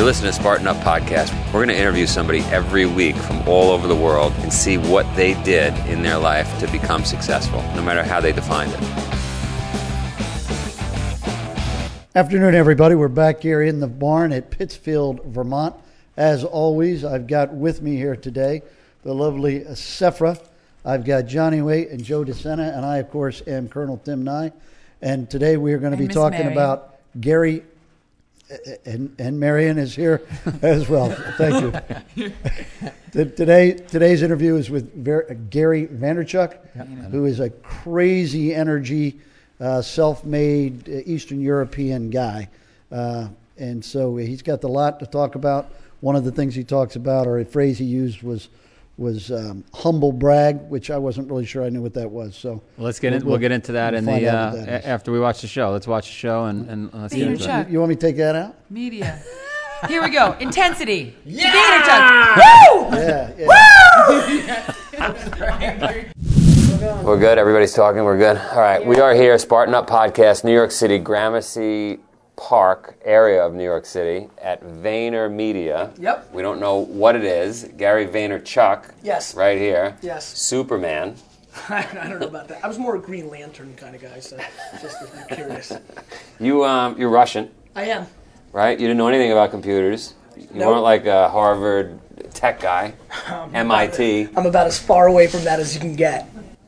You're listening to Spartan Up Podcast. We're going to interview somebody every week from all over the world and see what they did in their life to become successful, no matter how they defined it. Afternoon, everybody. We're back here in the barn at Pittsfield, Vermont. As always, I've got with me here today the lovely Sephra. I've got Johnny Waite and Joe DeSena, and I, of course, am Colonel Tim Nye. And today we are going to be Miss talking Marion. about Gary, and, and Marion is here as well. Thank you. Today, today's interview is with Ver- Gary Vaynerchuk, who is a crazy energy, uh, self-made uh, Eastern European guy, uh, and so he's got a lot to talk about. One of the things he talks about, or a phrase he used, was was um, humble brag, which I wasn't really sure I knew what that was. So Well, let's get in, we'll, get into that we'll in the uh, what that is. a- after we watch the show. Let's watch the show and, and let's get into Chuck. it. You want me to take that out? Media. Here we go. Intensity. Yeah. Woo! Yeah, yeah. We're good. Everybody's talking. We're good. All right. We are here, Spartan Up Podcast, New York City, Gramercy Park area of New York City at VaynerMedia. Yep. We don't know what it is. Gary Vaynerchuk. Yes. Right here. Yes. Superman. I don't know about that. I was more a Green Lantern kind of guy, so just curious. You um, you're Russian, I am. right? You didn't know anything about computers. You Nope. weren't like a Harvard tech guy, MIT, I'm about as far away from that as you can get.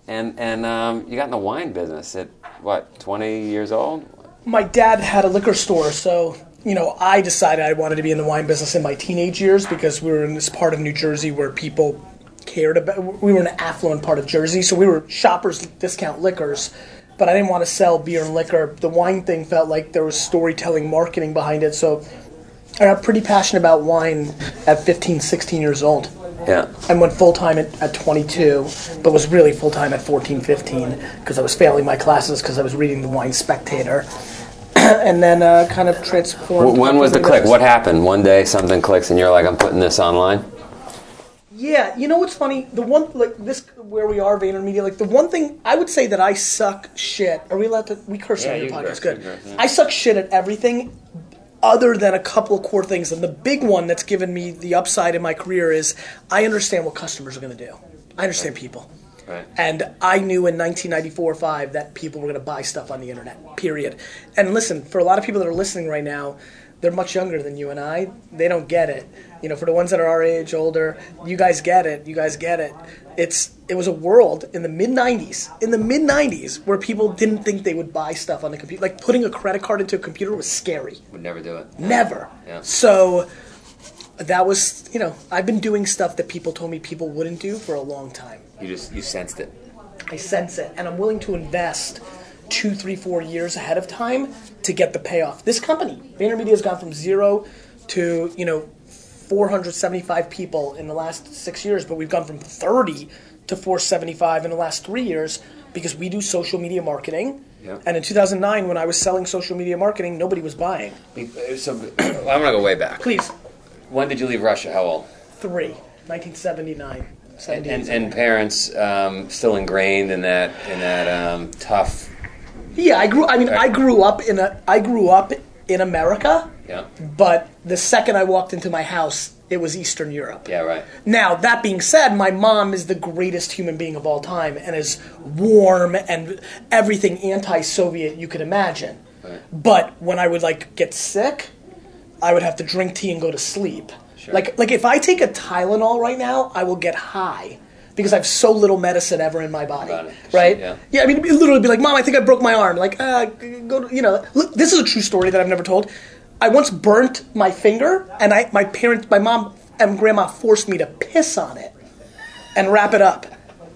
and and um, you got in the wine business at what 20 years old. My dad had a liquor store, so you know I decided I wanted to be in the wine business in my teenage years because we were in this part of New Jersey where people cared about. We were in an affluent part of Jersey, so we were shoppers discount liquors. But I didn't want to sell beer and liquor. The wine thing felt like there was storytelling, marketing behind it. So I got pretty passionate about wine at 15, 16 years old. Yeah. I went full time at, at 22, but was really full time at 14, 15 because I was failing my classes because I was reading the Wine Spectator. and then uh, kind of transformed. When was the click? this. What happened? One day something clicks and you're like, I'm putting this online. Yeah, you know what's funny? The one like this where we are, VaynerMedia. Like the one thing I would say that I suck shit. Are we allowed to? We curse Yeah, on your podcast. curse, Good. curse, yeah. I suck shit at everything, other than a couple of core things. And the big one that's given me the upside in my career is I understand what customers are going to do. I understand people. Right. And I knew in 1994 or 5 that people were going to buy stuff on the internet, period. And listen, for a lot of people that are listening right now, they're much younger than you and I. They don't get it. You know, for the ones that are our age, older, you guys get it. You guys get it. It's it was a world in the mid 90s, in the mid 90s, where people didn't think they would buy stuff on the computer. Like putting a credit card into a computer was scary. Would never do it. Never. Yeah. So that was, you know, I've been doing stuff that people told me people wouldn't do for a long time. You just you sensed it. I sense it, and I'm willing to invest two, three, four years ahead of time to get the payoff. This company, VaynerMedia, has gone from zero to you know 475 people in the last six years, but we've gone from 30 to 475 in the last three years because we do social media marketing. Yeah. And in 2009, when I was selling social media marketing, nobody was buying. So I'm gonna go way back. Please, When did you leave Russia? How old? three, 1979. And, and, and parents um, still ingrained in that in that um, tough. Yeah, I grew. I mean, I grew up in a. I grew up in America. Yeah. But the second I walked into my house, it was Eastern Europe. Yeah. Right. Now, that being said, my mom is the greatest human being of all time and is warm and everything anti Soviet you could imagine. Right. But when I would like get sick, I would have to drink tea and go to sleep. Sure. Like like if I take a Tylenol right now, I will get high. Because I have so little medicine ever in my body, right? Yeah. yeah, I mean, literally be like, "Mom, I think I broke my arm." Like, uh, go, to, you know. Look, this is a true story that I've never told. I once burnt my finger, and I, my parents, my mom and grandma forced me to piss on it and wrap it up.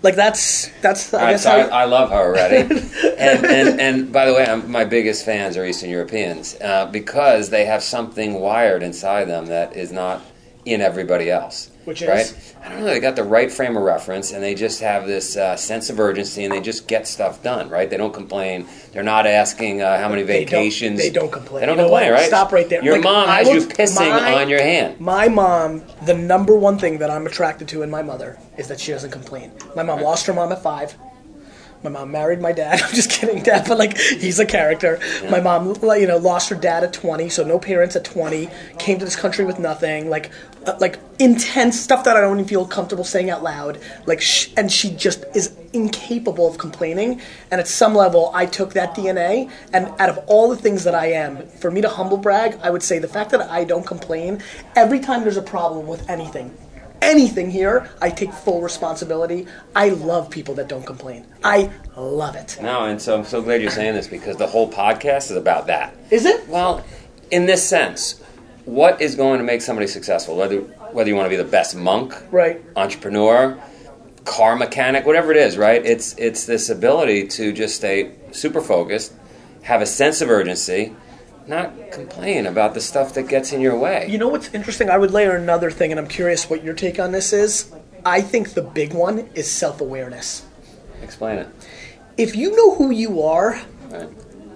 Like that's that's I right, guess so I. I love her already. and, and, and by the way, I'm, my biggest fans are Eastern Europeans uh, because they have something wired inside them that is not in everybody else. Which is? right? I don't know. They got the right frame of reference, and they just have this uh, sense of urgency, and they just get stuff done. Right? They don't complain. They're not asking uh, how many They don't- vacations. they don't complain. They don't You know complain, right? Stop right there. Your Like, mom I has you pissing my- on your hand. My mom, the number one thing that I'm attracted to in my mother is that she doesn't complain. My mom lost her mom at five. My mom married my dad. I'm just kidding, dad, but like he's a character. My mom, you know, lost her dad at 20, so no parents at 20. Came to this country with nothing, like, uh, like intense stuff that I don't even feel comfortable saying out loud. Like, sh- and she just is incapable of complaining. And at some level, I took that DNA, and out of all the things that I am, for me to humble brag, I would say the fact that I don't complain. Every time there's a problem with anything, anything here, I take full responsibility. I love people that don't complain. I love it. No, and so I'm so glad you're saying this because the whole podcast is about that. Is it? Well, in this sense, what is going to make somebody successful? Whether whether you want to be the best monk, Right. entrepreneur, car mechanic, whatever it is, right? It's it's this ability to just stay super focused, have a sense of urgency, not complain about the stuff that gets in your way. You know what's interesting? I would layer another thing, and I'm curious what your take on this is. I think the big one is self awareness. Explain it. If you know who you are, Right.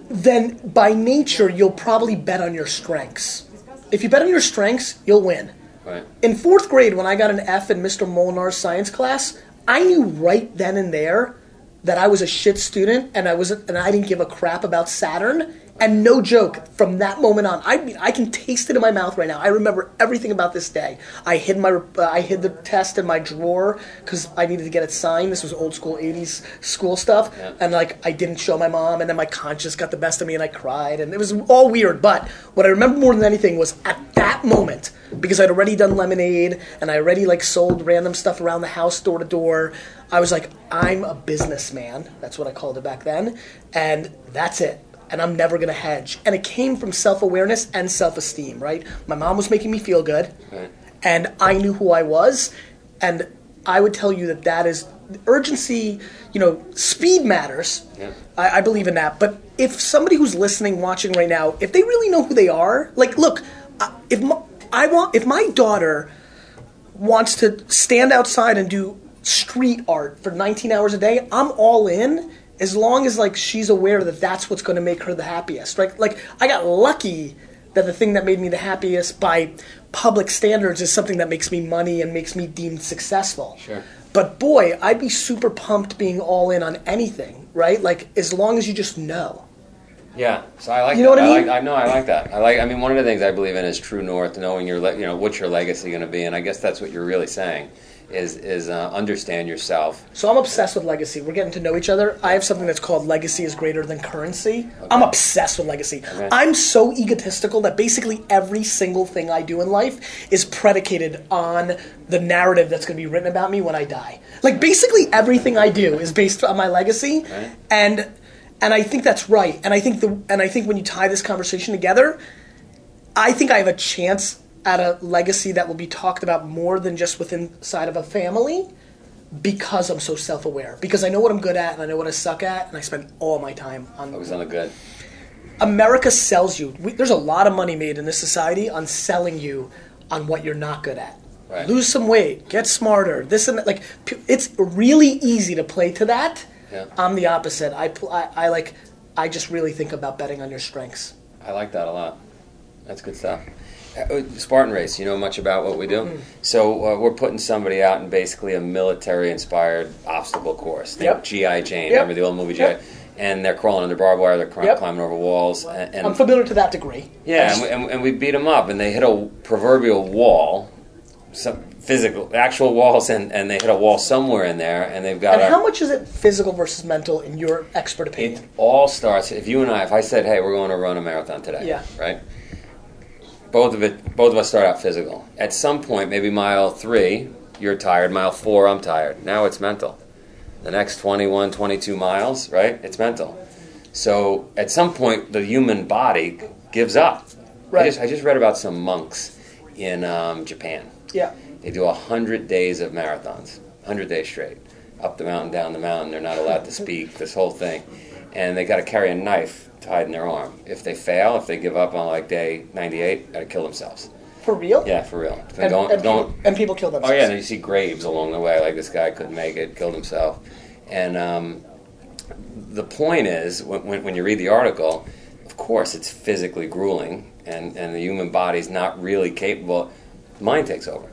then by nature you'll probably bet on your strengths. If you bet on your strengths, you'll win. Right. In fourth grade, when I got an F in Mr. Molinar's science class, I knew right then and there that I was a shit student and I was and I didn't give a crap about Saturn. And no joke, from that moment on, I mean, I can taste it in my mouth right now. I remember everything about this day. I hid my uh, I hid the test in my drawer because I needed to get it signed. This was old school '80s school stuff, Yeah. and like I didn't show my mom, and then my conscience got the best of me, and I cried, and it was all weird. But what I remember more than anything was at that moment because I'd already done lemonade and I already like sold random stuff around the house door to door. I was like, I'm a businessman. That's what I called it back then, and that's it. And I'm never gonna hedge. And it came from self awareness and self esteem. Right? My mom was making me feel good Right. and I knew who I was, and I would tell you that that is urgency. You know, speed matters. Yeah. I, I believe in that. But if somebody who's listening, watching right now, if they really know who they are, like, look, if my, I want, if my daughter wants to stand outside and do street art for 19 hours a day, I'm all in. As long as like she's aware that that's what's going to make her the happiest, right? Like I got lucky that the thing that made me the happiest by public standards is something that makes me money and makes me deemed successful. Sure. But boy, I'd be super pumped being all in on anything, right? Like as long as you just know. Yeah, so I like. You know that. what I I mean? like. I know. I like that. I like. I mean, one of the things I believe in is true north, knowing your, le- you know, what's your legacy going to be, and I guess that's what you're really saying, is is uh, understand yourself. So I'm obsessed with legacy. We're getting to know each other. I have something that's called legacy is greater than currency. I'm obsessed with legacy. I'm so egotistical that basically every single thing I do in life is predicated on the narrative that's going to be written about me when I die. Like basically everything I do is based on my legacy, and and I think that's right. And I think the and I think when you tie this conversation together, I think I have a chance at a legacy that will be talked about more than just within inside of a family because I'm so self aware. Because I know what I'm good at and I know what I suck at, and I spend all my time on. Focus on the good. America sells you. We, there's a lot of money made in this society on selling you on what you're not good at. Right. Lose some weight, get smarter. This and that. Like it's really easy to play to that. Yeah. I'm the opposite. I, pl- I I like. I just really think about betting on your strengths. I like that a lot. That's good stuff. Uh, Spartan race. You know much about what we do. Hmm. So uh, we're putting somebody out in basically a military-inspired obstacle course. Think Yep. GI Jane. Yep. Remember the old movie GI? Yep. And they're crawling under barbed wire. They're cr- Yep. climbing over walls. And, and I'm familiar to that degree. Yeah, and we, and, and we beat them up, and they hit a proverbial wall, some physical, actual walls, and, and they hit a wall somewhere in there, and they've got. and a, how much is it physical versus mental in your expert opinion? It all starts if you and I. If I said, "Hey, we're going to run a marathon today," Yeah. right? Both of it, both of us start out physical. At some point, maybe mile three, you're tired. Mile four, I'm tired. Now it's mental. The next 21, 22 miles, right? It's mental. So at some point, the human body gives up. Right. I just, I just read about some monks in um, Japan. yeah. They do a hundred days of marathons, hundred days straight, up the mountain, down the mountain. They're not allowed to speak. This whole thing, and they got to carry a knife tied in their arm. If they fail, if they give up on like day ninety-eight, got to kill themselves. For real? Yeah, for real. And, don't and, don't. people, and people kill themselves. Oh yeah, and you see graves along the way. Like this guy couldn't make it, killed himself, and um, the point is when, when, when you read the article, of course it's physically grueling, and and the human body's not really capable. Mind takes over.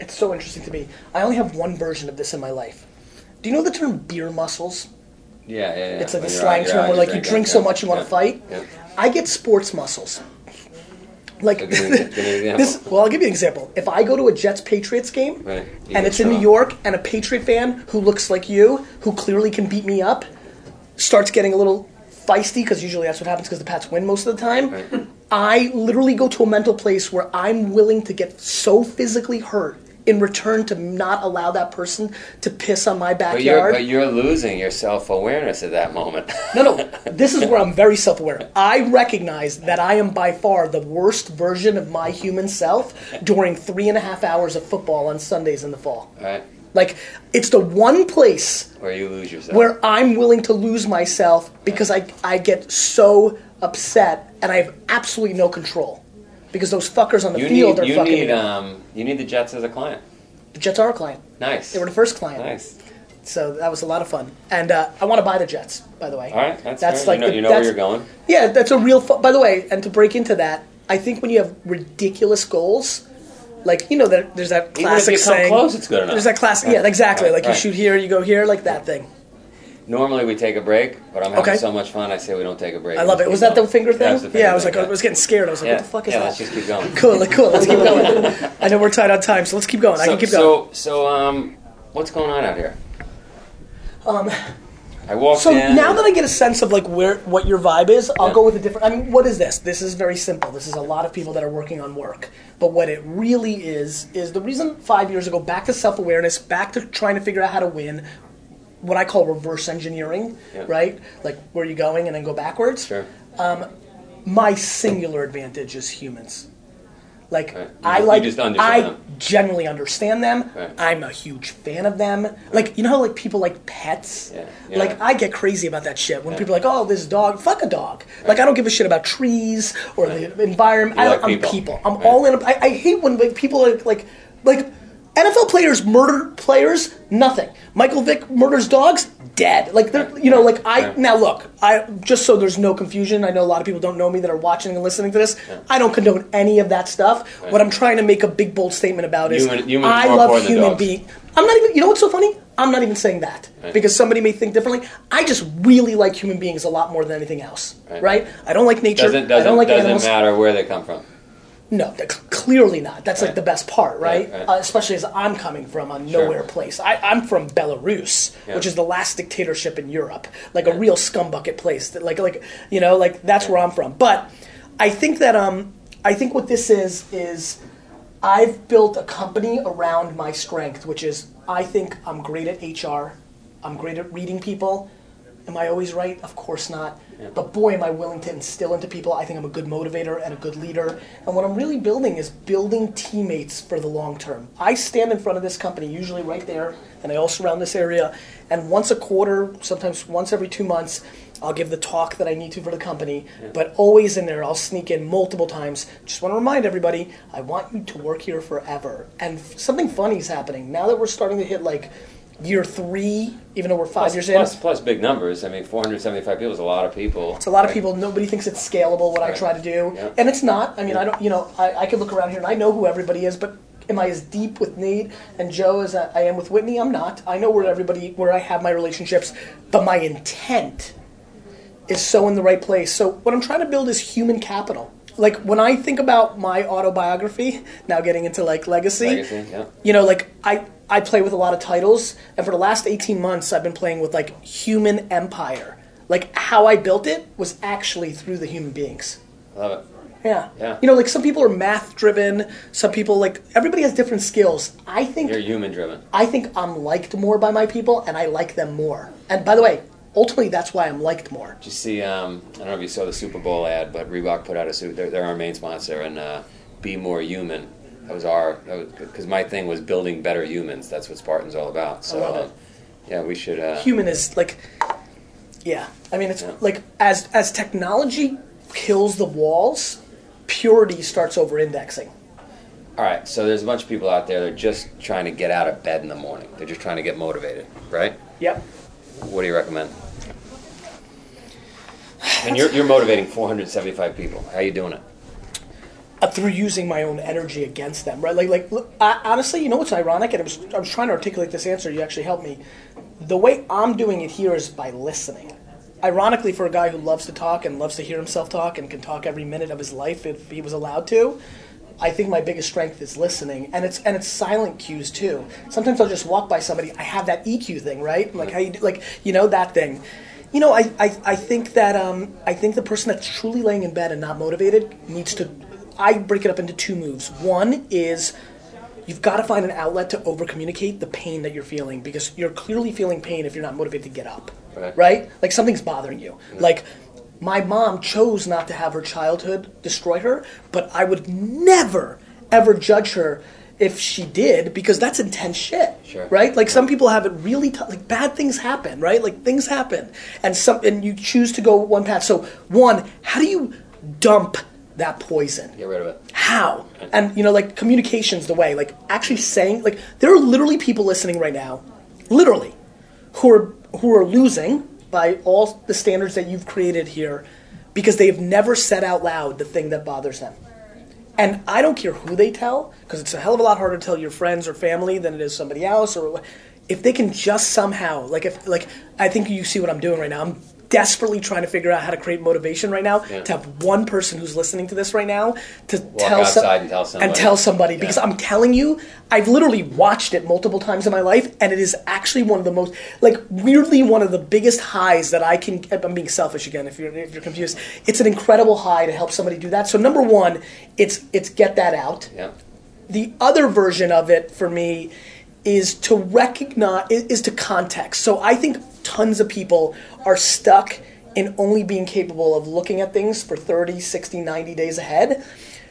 It's so interesting to me. I only have one version of this in my life. Do you know the term beer muscles? Yeah, yeah, yeah. It's like a When you're slang out- you're term out, where like you drink so yeah, much you want to fight. yeah. I get sports muscles. Like So give me- give me an example. this. Well, I'll give you an example. If I go to a Jets Patriots game Right. You and get it's in New. York, and a Patriot fan who looks like you, who clearly can beat me up, starts getting a little feisty because usually that's what happens because the Pats win most of the time. Right. I literally go to a mental place where I'm willing to get so physically hurt in return to not allow that person to piss on my But you're, backyard. but you're losing your self awareness at that moment. No, no. This is where I'm very self aware. I recognize that I am by far the worst version of my human self during three and a half hours of football on Sundays in the fall. right? Like, it's the one place Where you lose yourself. where I'm willing to lose myself because I, I get so upset and I have absolutely no control. Because those fuckers on the you field need are you fucking. need um you need the Jets as a client. the Jets are a client. Nice. They were the first client. Nice. So that was a lot of fun. And uh, I want to buy the Jets, by the way. All right, that's, That's fair. like you know, the- you know where you're going. Yeah, that's a real. Fu- By the way, and to break into that, I think when you have ridiculous goals, like you know, that there's that classic Even if you come saying. close, it's good enough. There's that classic. Right. Yeah, exactly. Right, Like you shoot here, you go here, like that thing. Normally we take a break, but I'm having Okay. so much fun. I say we don't take a break. I love it. Was that the finger thing? Yeah, I was like, I was getting scared. I was like, yeah. what the fuck is yeah, that? let's just keep going. Cool, like, cool. Let's keep going. I know we're tight on time, so let's keep going. I can keep going. so, so, um, what's going on out here? Um, I walked So in. now that I get a sense of like where what your vibe is, I'll Yeah. go with a different. I mean, what is this? This is very simple. This is a lot of people that are working on work. But what it really is is the reason five years ago back to self awareness, back to trying to figure out how to win. What I call reverse engineering, Yeah. right? Like where are you going and then go backwards. sure. Um, my singular advantage is humans. Like Right. I you like I them. generally understand them. Right. I'm a huge fan of them. Like you know how like people like pets. Yeah. Yeah. Like I get crazy about that shit when people are like, "Oh, this dog, fuck a dog." Like I don't give a shit about trees or the environment. You I, like I'm people. people. I'm Right. all in. I, I hate when like, people are like, like NFL players murder players. Nothing. Michael Vick murders dogs. Dead. Like they're, you know, like I now look. I just so there's no confusion. I know a lot of people don't know me that are watching and listening to this. I don't condone any of that stuff. What I'm trying to make a big bold statement about is Human- I love human beings. I'm not even. You know what's so funny? I'm not even saying that Right. because somebody may think differently. I just really like human beings a lot more than anything else. Right. Right? I don't like nature. Doesn't doesn't don't like doesn't animals. matter where they come from. No, clearly not. That's like the best part, right? Right, right. Uh, especially as I'm coming from a Sure. nowhere place. I, I'm from Belarus, Yeah. which is the last dictatorship in Europe, like a real scumbucket place. That, like, like you know, like that's where I'm from. But I think that um, I think what this is is I've built a company around my strength, which is I think I'm great at HR. I'm great at reading people. Am I always right? Of course not. But boy, am I willing to instill into people. I think I'm a good motivator and a good leader. And what I'm really building is building teammates for the long term. I stand in front of this company, usually right there, and I also surround this area. And once a quarter, sometimes once every two months, I'll give the talk that I need to for the company. But always in there, I'll sneak in multiple times. Just want to remind everybody, I want you to work here forever. And something funny is happening now that we're starting to hit like year three, even though we're five Plus, years plus, in. plus big numbers. I mean, 475 people is a lot of people. It's a lot of people. Nobody thinks it's scalable what I try to do, Yeah. and it's not. I mean, I don't. You know, I, I could look around here and I know who everybody is, but am I as deep with Nate and Joe as I am with Whitney? I'm not. I know where everybody, where I have my relationships, but my intent is so in the right place. So what I'm trying to build is human capital. Like when I think about my autobiography, now getting into like legacy, Legacy, yeah. you know, like I I play with a lot of titles, and for the last 18 months, I've been playing with like Human Empire. Like how I built it was actually through the human beings. I love it. Yeah. Yeah. You know, like some people are math driven. Some people like everybody has different skills. I think You're human driven. I think I'm liked more by my people, and I like them more. And by the way, ultimately, that's why I'm liked more. Did you see? Um, I don't know if you saw the Super Bowl ad, but Reebok put out a suit. They're, they're our main sponsor, and uh, be more human. That was our because my thing was building better humans. That's what Spartan's all about. So, uh, yeah, we should. Uh, Human is like, yeah. I mean, it's Yeah. like as as technology kills the walls, purity starts over indexing. all right. So there's a bunch of people out there. They're just trying to get out of bed in the morning. They're just trying to get motivated, right? Yep. What do you recommend? And you're, you're motivating 475 people. How are you doing it? uh, through using my own energy against them, right? Like, like look, I, honestly, you know what's ironic? And it was, I was trying to articulate this answer. You actually helped me. The way I'm doing it here is by listening. Ironically, for a guy who loves to talk and loves to hear himself talk and can talk every minute of his life if he was allowed to, I think my biggest strength is listening, and it's and it's silent cues too. Sometimes I'll just walk by somebody. I have that EQ thing, right? Like how you do, like you know that thing. You know, I, I, I think that um, I think the person that's truly laying in bed and not motivated needs to. I break it up into two moves. One is you've got to find an outlet to over communicate the pain that you're feeling because you're clearly feeling pain if you're not motivated to get up Right. like something's bothering you like my mom chose not to have her childhood destroy her but i would never ever judge her if she did because that's intense shit Sure. right? Like some people have it really tough like bad things happen right? Like things happen and some and you choose to go one path. So one how do you dump that poison? Get rid of it. how? And you know like communication's the way. Like actually saying like there are literally people listening right now literally who are who are losing by all the standards that you've created here because they have never said out loud the thing that bothers them. And i don't care who they tell because it's a hell of a lot harder to tell your friends or family than it is somebody else or if they can just somehow like if like i think you see what i'm doing right now. I'm desperately trying to figure out how to create motivation right now Yeah. to have one person who's listening to this right now to tell some- and tell somebody. and tell somebody because I'm telling you, I've literally watched it multiple times in my life, and it is actually one of the most, like, weirdly one of the biggest highs that I can. I'm being selfish again. If you're if you're confused, it's an incredible high to help somebody do that. So number one, it's it's get that out. Yeah. The other version of it for me is to recognize is, to context. So I think tons of people are stuck in only being capable of looking at things for 30, 60, 90 days ahead.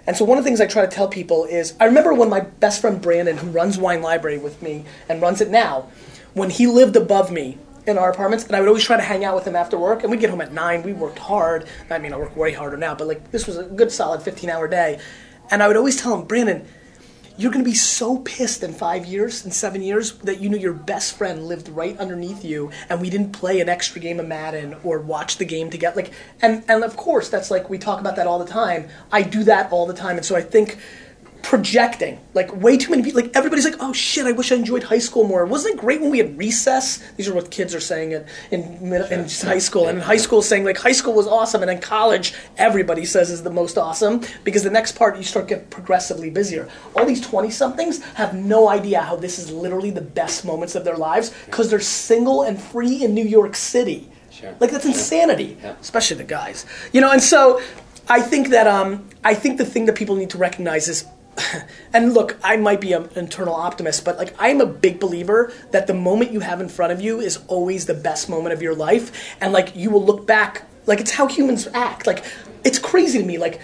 And so one of the things I try to tell people is I remember when my best friend Brandon, who runs Wine Library with me and runs it now, when he lived above me in our apartments, and I would always try to hang out with him after work, and we'd get home at nine. We worked hard. I mean, I work way harder now, but like this was a good solid 15 hour day. And I would always tell him, Brandon, you're going to be so pissed in five years, in seven years, that you knew your best friend lived right underneath you, and we didn't play an extra game of Madden or watch the game together. Like, and and of course, that's like we talk about that all the time. I do that all the time, and so I think projecting like way too many people like everybody's like oh shit i wish i enjoyed high school more. Wasn't it great when we had recess? These are what kids are saying in, in, mid- in high school. And in high school saying like high school was awesome. And in college everybody says is the most awesome because the next part you start get progressively busier. All these 20 somethings have no idea how this is literally the best moments of their lives because they're single and free in new york city. Sure. like that's insanity Yeah. especially the guys. You know and so i think that um i think the thing that people need to recognize is and look i might be an internal optimist but like i'm a big believer that the moment you have in front of you is always the best moment of your life. And like you will look back like it's how humans act. Like it's crazy to me. Like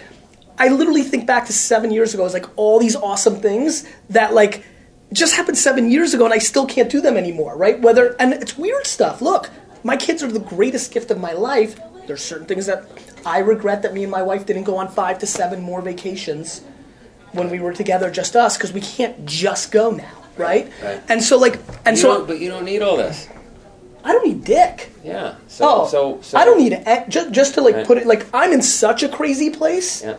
i literally think back to seven years ago. It's like all these awesome things that like just happened seven years ago and i still can't do them anymore right? Whether and it's weird stuff. Look my kids are the greatest gift of my life. There's certain things that i regret that me and my wife didn't go on five to seven more vacations when we were together, just us, because we can't just go now, right? Right. And so, like, and You so but you don't need all this. I don't need dick. Yeah. So, Oh, so, so I don't need it. Just, just to like Right. put it, like, I'm in such a crazy place. Yeah.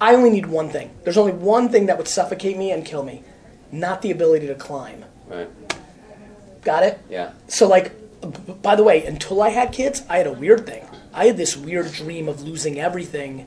I only need one thing. There's only one thing that would suffocate me and kill me, not the ability to climb. Right. Got it? Yeah. So, like, by the way, until I had kids, I had a weird thing. I had this weird dream of losing everything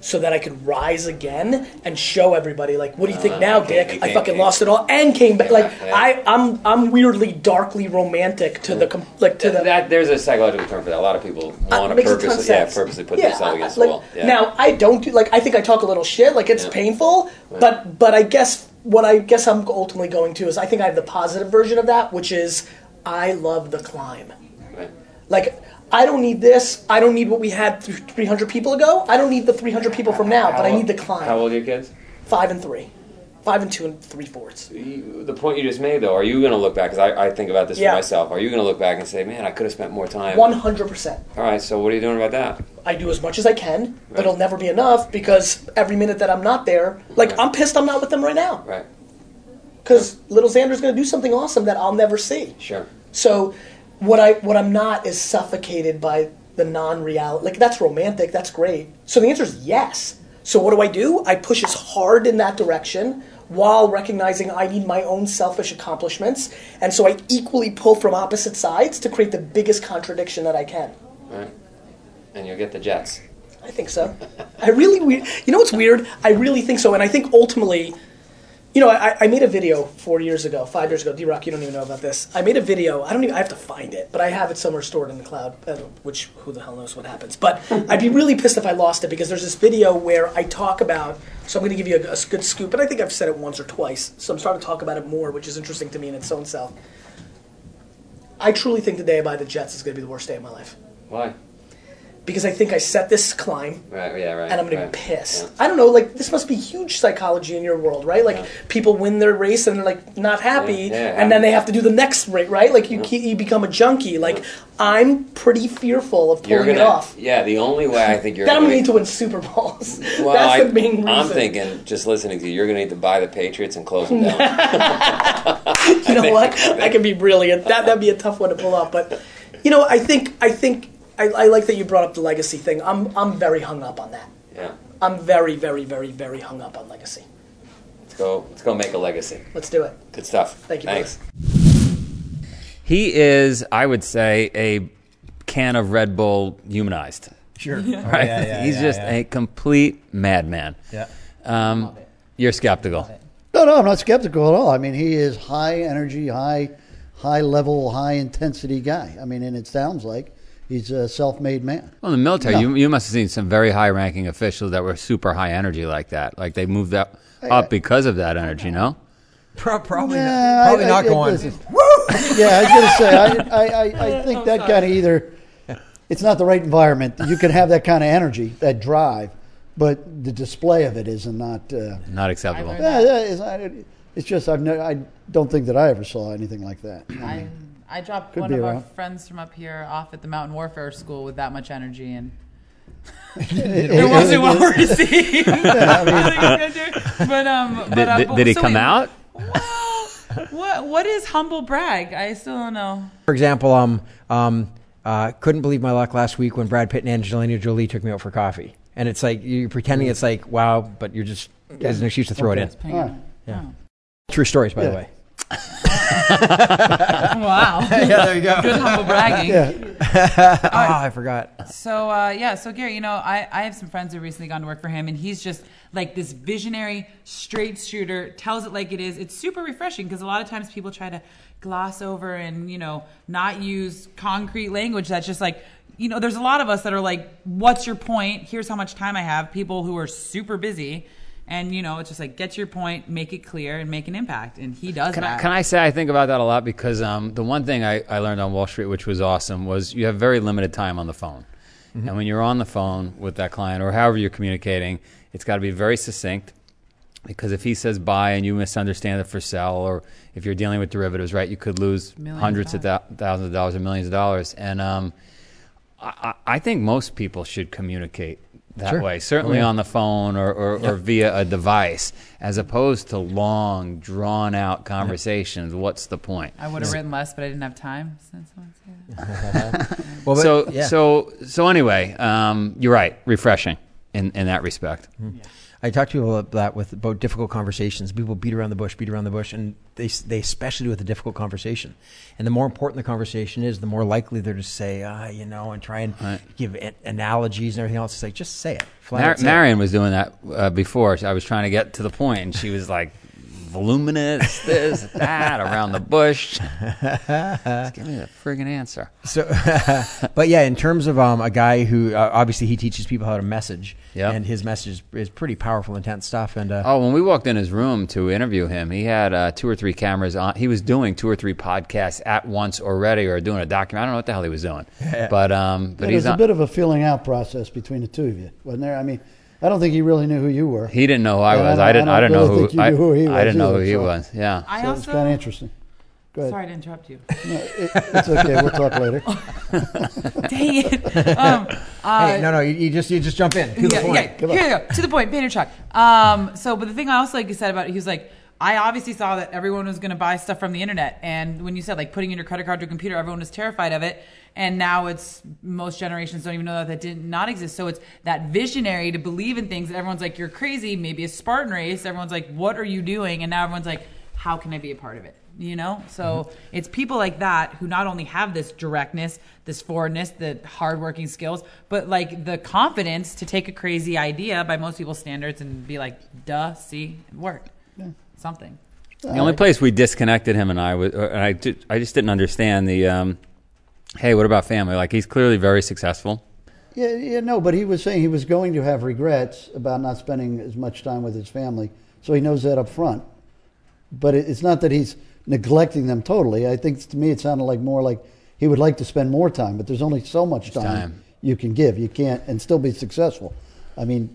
so that I could rise again and show everybody, like, what do you think Uh, now, Dick? I fucking lost it all and came back. Like, yeah. I, I'm, I'm weirdly darkly romantic to the, com- like, to the. that there's a psychological term for that. A lot of people Uh, want to makes a ton of purposely, yeah, purposely put Yeah, themselves against like, the wall. Yeah. Now I don't do like I think I talk a little shit, like it's painful, but but I guess what I guess I'm ultimately going to is I think I have the positive version of that, which is I love the climb. Right. Like I don't need this. I don't need what we had 300 people ago. I don't need the 300 people from now, but I need the climb. How old are your kids? Five and three, five and two and three fourths. The point you just made, though, are you going to look back? Because I, I think about this Yeah. for myself. Are you going to look back and say, "Man, I could have spent more time"? 100 percent. All right. So what are you doing about that? I do as much as I can, but it'll never be enough because every minute that I'm not there, like Right. I'm pissed I'm not with them right now. Right. because little Xander's going to do something awesome that I'll never see. Sure. So what I what I'm not is suffocated by the non-reality. Like that's romantic, that's great. So the answer is yes. So what do I do? I push as hard in that direction while recognizing I need my own selfish accomplishments, and so I equally pull from opposite sides to create the biggest contradiction that I can. Right. And you'll get the Jets. I think so. I really, we- you know what's weird? I really think so, and I think ultimately, you know, I, I made a video four years ago, five years ago. D Rock, you don't even know about this. I made a video. I don't even. I have to find it, but I have it somewhere stored in the cloud. uh, Which who the hell knows what happens? But I'd be really pissed if I lost it because there's this video where I talk about. So I'm going to give you a, a good scoop, and I think I've said it once or twice. So I'm starting to talk about it more, which is interesting to me in its own self. I truly think the day I buy the Jets is going to be the worst day of my life Why? Because I think I set this climb Right. Yeah. Right. and I'm gonna right. be pissed. Yeah. I don't know, like this must be huge psychology in your world, right? Like Yeah. people win their race and they're like not happy, and then they have to do the next race, right? Like you you become a junkie. Like I'm pretty fearful of pulling gonna. it off. Yeah. The only way I think you're. Then I'm gonna gonna need to win Super Bowls. Well, That's I, the main reason. I'm thinking, just listening to you, you're going to need to buy the Patriots and close them down. you know what? That could be brilliant. That that'd be a tough one to pull off. But you know, I think I think I, I like that you brought up the legacy thing. I'm I'm very hung up on that. yeah. I'm very very very very hung up on legacy. Let's go. Let's go make a legacy. Let's do it. Good stuff. Thank you, Thanks. He is, I would say, a can of Red Bull humanized. Sure. Right? Yeah, yeah, He's yeah, just yeah. a complete madman. Yeah. Um, you're skeptical. No, no, I'm not skeptical at all. I mean, he is high energy, high, high level, high intensity guy. I mean, and it sounds like he's a self-made man. Well, in the military, No. you, you must have seen some very high ranking officials that were super high energy like that. Like they moved up, up because of that energy, no? Pro- probably Yeah, not, probably I- not I- going. listen. Yeah, I was going to say, I, I, I, I think that kind of either, it's not the right environment. You can have that kind of energy, that drive, but the display of it is not. Uh, Not acceptable. learned- yeah, yeah, it's, it's just I've no, I don't think that I ever saw anything like that. I, I dropped Could one be of our friends from up here off at the Mountain Warfare School with that much energy, and It- it wasn't it- well received. I mean, but um, but, Did, uh, did, but- he so come wait, out? Well, what what is humble brag? I still don't know. For example, um, um, uh, couldn't believe my luck last week when Brad Pitt and Angelina Jolie took me out for coffee. And it's like you're pretending it's like wow, but you're just as an excuse to throw Okay. it in. All right. Yeah. True stories, by the way. Wow. yeah, there you go. Good humble bragging. Yeah, Ah, I forgot. So uh, yeah, so Gary, you know, I, I have some friends who recently gone to work for him, and he's just like this visionary, straight shooter, tells it like it is. It's super refreshing because a lot of times people try to gloss over and you know not use concrete language. That's just like you know, there's a lot of us that are like, "What's your point? Here's how much time I have." People who are super busy. And you know, it's just like get your point, make it clear, and make an impact. And he does Can I, that. can I say I think about that a lot because um, the one thing I, I learned on Wall Street, which was awesome, was you have very limited time on the phone. And when you're on the phone with that client or however you're communicating, it's got to be very succinct because if he says buy and you misunderstand it for sell, or if you're dealing with derivatives, right, you could lose Millions hundreds of of thousands of dollars or millions of dollars. And um, I, I I think most people should communicate that Sure. way, certainly Oh, yeah. on the phone or, or, or via a device, as opposed to long, drawn out conversations. What's the point? I would have written less, but I didn't have time. Since someone said that. Well, but- so yeah. so so anyway, um, you're right, refreshing in, in that respect. I talk to people about that with about difficult conversations. People beat around the bush, beat around the bush, and they they especially do with a difficult conversation. And the more important the conversation is, the more likely they're to say, ah, you know, and try and Right. give an- analogies and everything else. It's like just say it. Mar- out say it. Marion was doing that uh, before. I was trying to get to the point, and she was like, voluminous, this, that, around the bush. Just give me the friggin' answer. So, but yeah, in terms of um, a guy who uh, obviously he teaches people how to message, Yeah. and his message is, is pretty powerful, intense stuff. And uh, Oh, when we walked in his room to interview him, he had uh, two or three cameras on. He was doing two or three podcasts at once already, or doing a document. I don't know what the hell he was doing, but um, but But he's there's a on. bit of a filling out process between the two of you, wasn't there? I mean, I don't think he really knew who you were. he didn't know who I And I was. don't- I didn't. I I don't didn't know who. think you I, who he I didn't know either, who he so- was. Yeah. I so it's kind of interesting. Go ahead. sorry to interrupt you. No, it, it's okay. We'll talk later. Dang it. Um, uh, hey, no, no, you, you just you just jump in. To the point. yeah. Here you go. To the point, Vaynerchuk. Um, so, but the thing I also like you said about it, he was like, I obviously saw that everyone was going to buy stuff from the internet. And when you said like putting in your credit card to a computer, everyone was terrified of it. And now it's most generations don't even know that that did not exist. So it's that visionary to believe in things. that Everyone's like, you're crazy. Maybe a Spartan race. Everyone's like, what are you doing? And now everyone's like, how can I be a part of it? You know? So Mm-hmm. it's people like that who not only have this directness, this forwardness, the hardworking skills, but like the confidence to take a crazy idea by most people's standards and be like, duh, see, it worked. Something. The only place we disconnected him and I was, uh, and I, ju- I just didn't understand the, um, hey, what about family? Like he's clearly very successful. Yeah, yeah, no, but he was saying he was going to have regrets about not spending as much time with his family, so he knows that up front. But it, it's not that he's neglecting them totally. I think to me it sounded like more like he would like to spend more time, but there's only so much time, time. you can give. You can't and still be successful. I mean,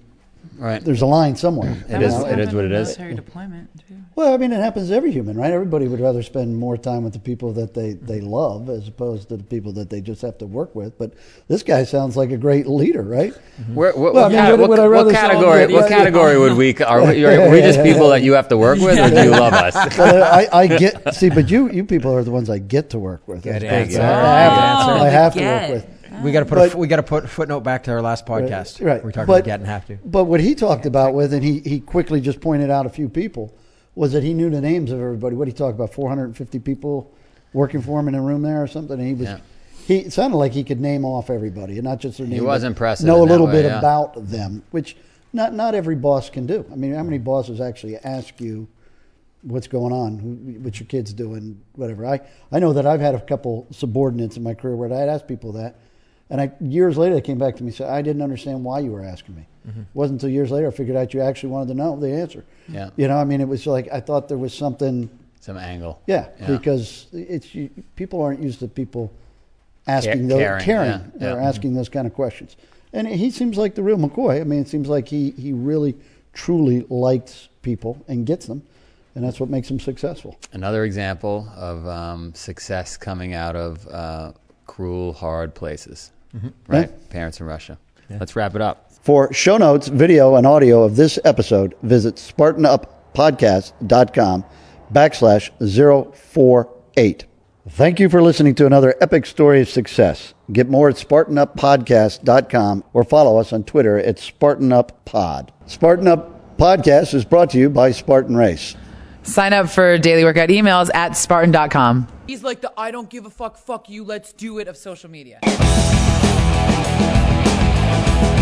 Right. there's a line somewhere. It you is- know? it is what it is. Military deployment too. Well, I mean, it happens to every human, right? Everybody would rather spend more time with the people that they, they love as opposed to the people that they just have to work with. But this guy sounds like a great leader, right? Mm-hmm. Where, what, Well, I what, mean, cate- would- what- what category? What yeah, yeah. category would we? Are we, are we just people that you have to work with, or do you love us? But I, I get see, but you you people are the ones I get to work with. Good as answer. opposed I have, Oh, I have to oh, work with. We got to put But- f- we got to put a footnote back to our last podcast. Right. We talked But- about get and have to. But what he talked about with, and he, he quickly just pointed out a few people, was that he knew the names of everybody. What did he talk about? 450 people working for him in a room there or something? And he was, Yeah. he sounded like he could name off everybody and not just their names. He was impressive Know a little way, bit yeah. about them, which not, not every boss can do. I mean, how many mm. bosses actually ask you, what's going on, what your kids doing, whatever. I, I know that I've had a couple subordinates in my career where I'd ask people that, and I years later they came back to me and said, I didn't understand why you were asking me. Mm-hmm. It wasn't until years later I figured out you actually wanted to know the answer. Yeah. You know, I mean, it was like I thought there was something. Some angle. Yeah, Yeah. because it's you, people aren't used to people asking those caring, caring yeah, yeah. or asking those kind of questions. And he seems like the real McCoy. I mean, it seems like he he really truly likes people and gets them, and that's what makes him successful. Another example of um, success coming out of uh, cruel, hard places. Mm-hmm. Right? Yeah. Parents in Russia. Let's wrap it up. For show notes, video, and audio of this episode, visit SpartanUpPodcast.com backslash 048. Thank you for listening to another epic story of success. Get more at SpartanUpPodcast.com or follow us on Twitter at SpartanUpPod. Spartan Up Podcast is brought to you by Spartan Race. Sign up for daily workout emails at Spartan.com. He's like the I don't give a fuck, fuck you, let's do it of social media. Thank you.